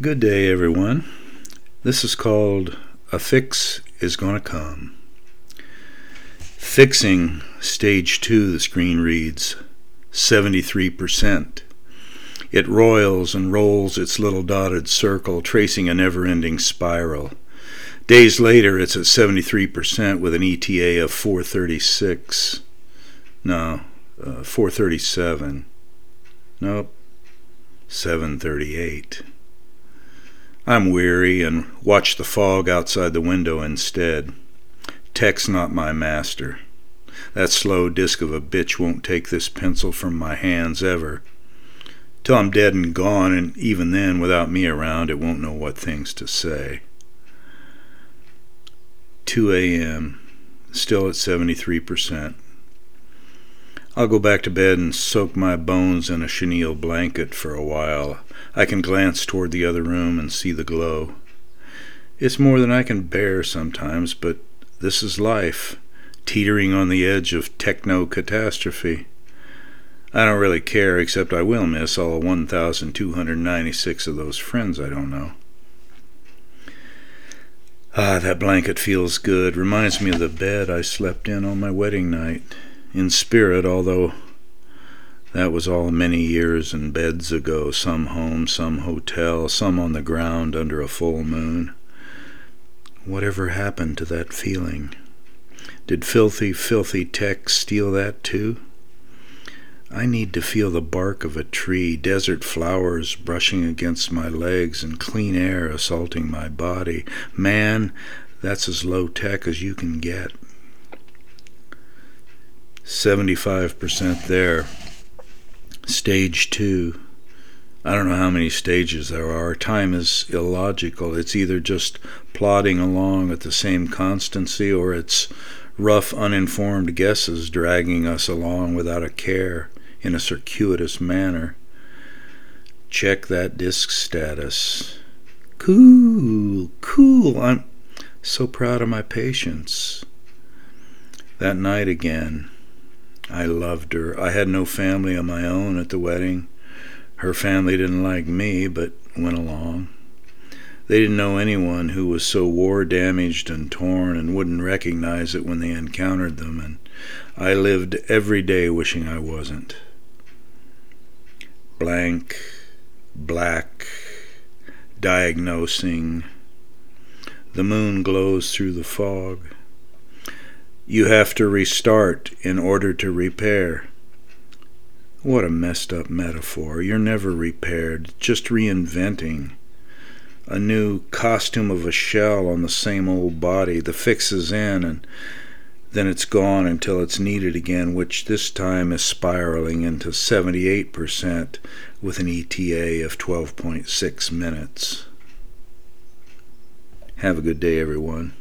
Good day, everyone. This is called A Fix is Gonna Come. Fixing stage two, the screen reads 73%. It roils and rolls its little dotted circle, tracing a never ending spiral. Days later, it's at 73% with an ETA of 436. No, uh, 437. Nope, 738. I'm weary and watch the fog outside the window instead. Tech's not my master. That slow disk of a bitch won't take this pencil from my hands ever. Till I'm dead and gone, and even then, without me around, it won't know what things to say. 2 a.m., still at 73%. I'll go back to bed and soak my bones in a chenille blanket for a while. I can glance toward the other room and see the glow. It's more than I can bear sometimes, but this is life, teetering on the edge of techno catastrophe. I don't really care, except I will miss all 1,296 of those friends I don't know. Ah, that blanket feels good. Reminds me of the bed I slept in on my wedding night in spirit, although that was all many years and beds ago, some home, some hotel, some on the ground under a full moon. Whatever happened to that feeling? Did filthy, filthy tech steal that too? I need to feel the bark of a tree, desert flowers brushing against my legs, and clean air assaulting my body. Man, that's as low tech as you can get. 75% there. Stage two. I don't know how many stages there are. Time is illogical. It's either just plodding along at the same constancy or it's rough, uninformed guesses dragging us along without a care in a circuitous manner. Check that disk status. Cool, cool. I'm so proud of my patience. That night again. I loved her. I had no family of my own at the wedding. Her family didn't like me, but went along. They didn't know anyone who was so war damaged and torn and wouldn't recognize it when they encountered them, and I lived every day wishing I wasn't. Blank, black, diagnosing. The moon glows through the fog. You have to restart in order to repair. What a messed up metaphor. You're never repaired, just reinventing. A new costume of a shell on the same old body. The fix is in, and then it's gone until it's needed again, which this time is spiraling into 78% with an ETA of 12.6 minutes. Have a good day, everyone.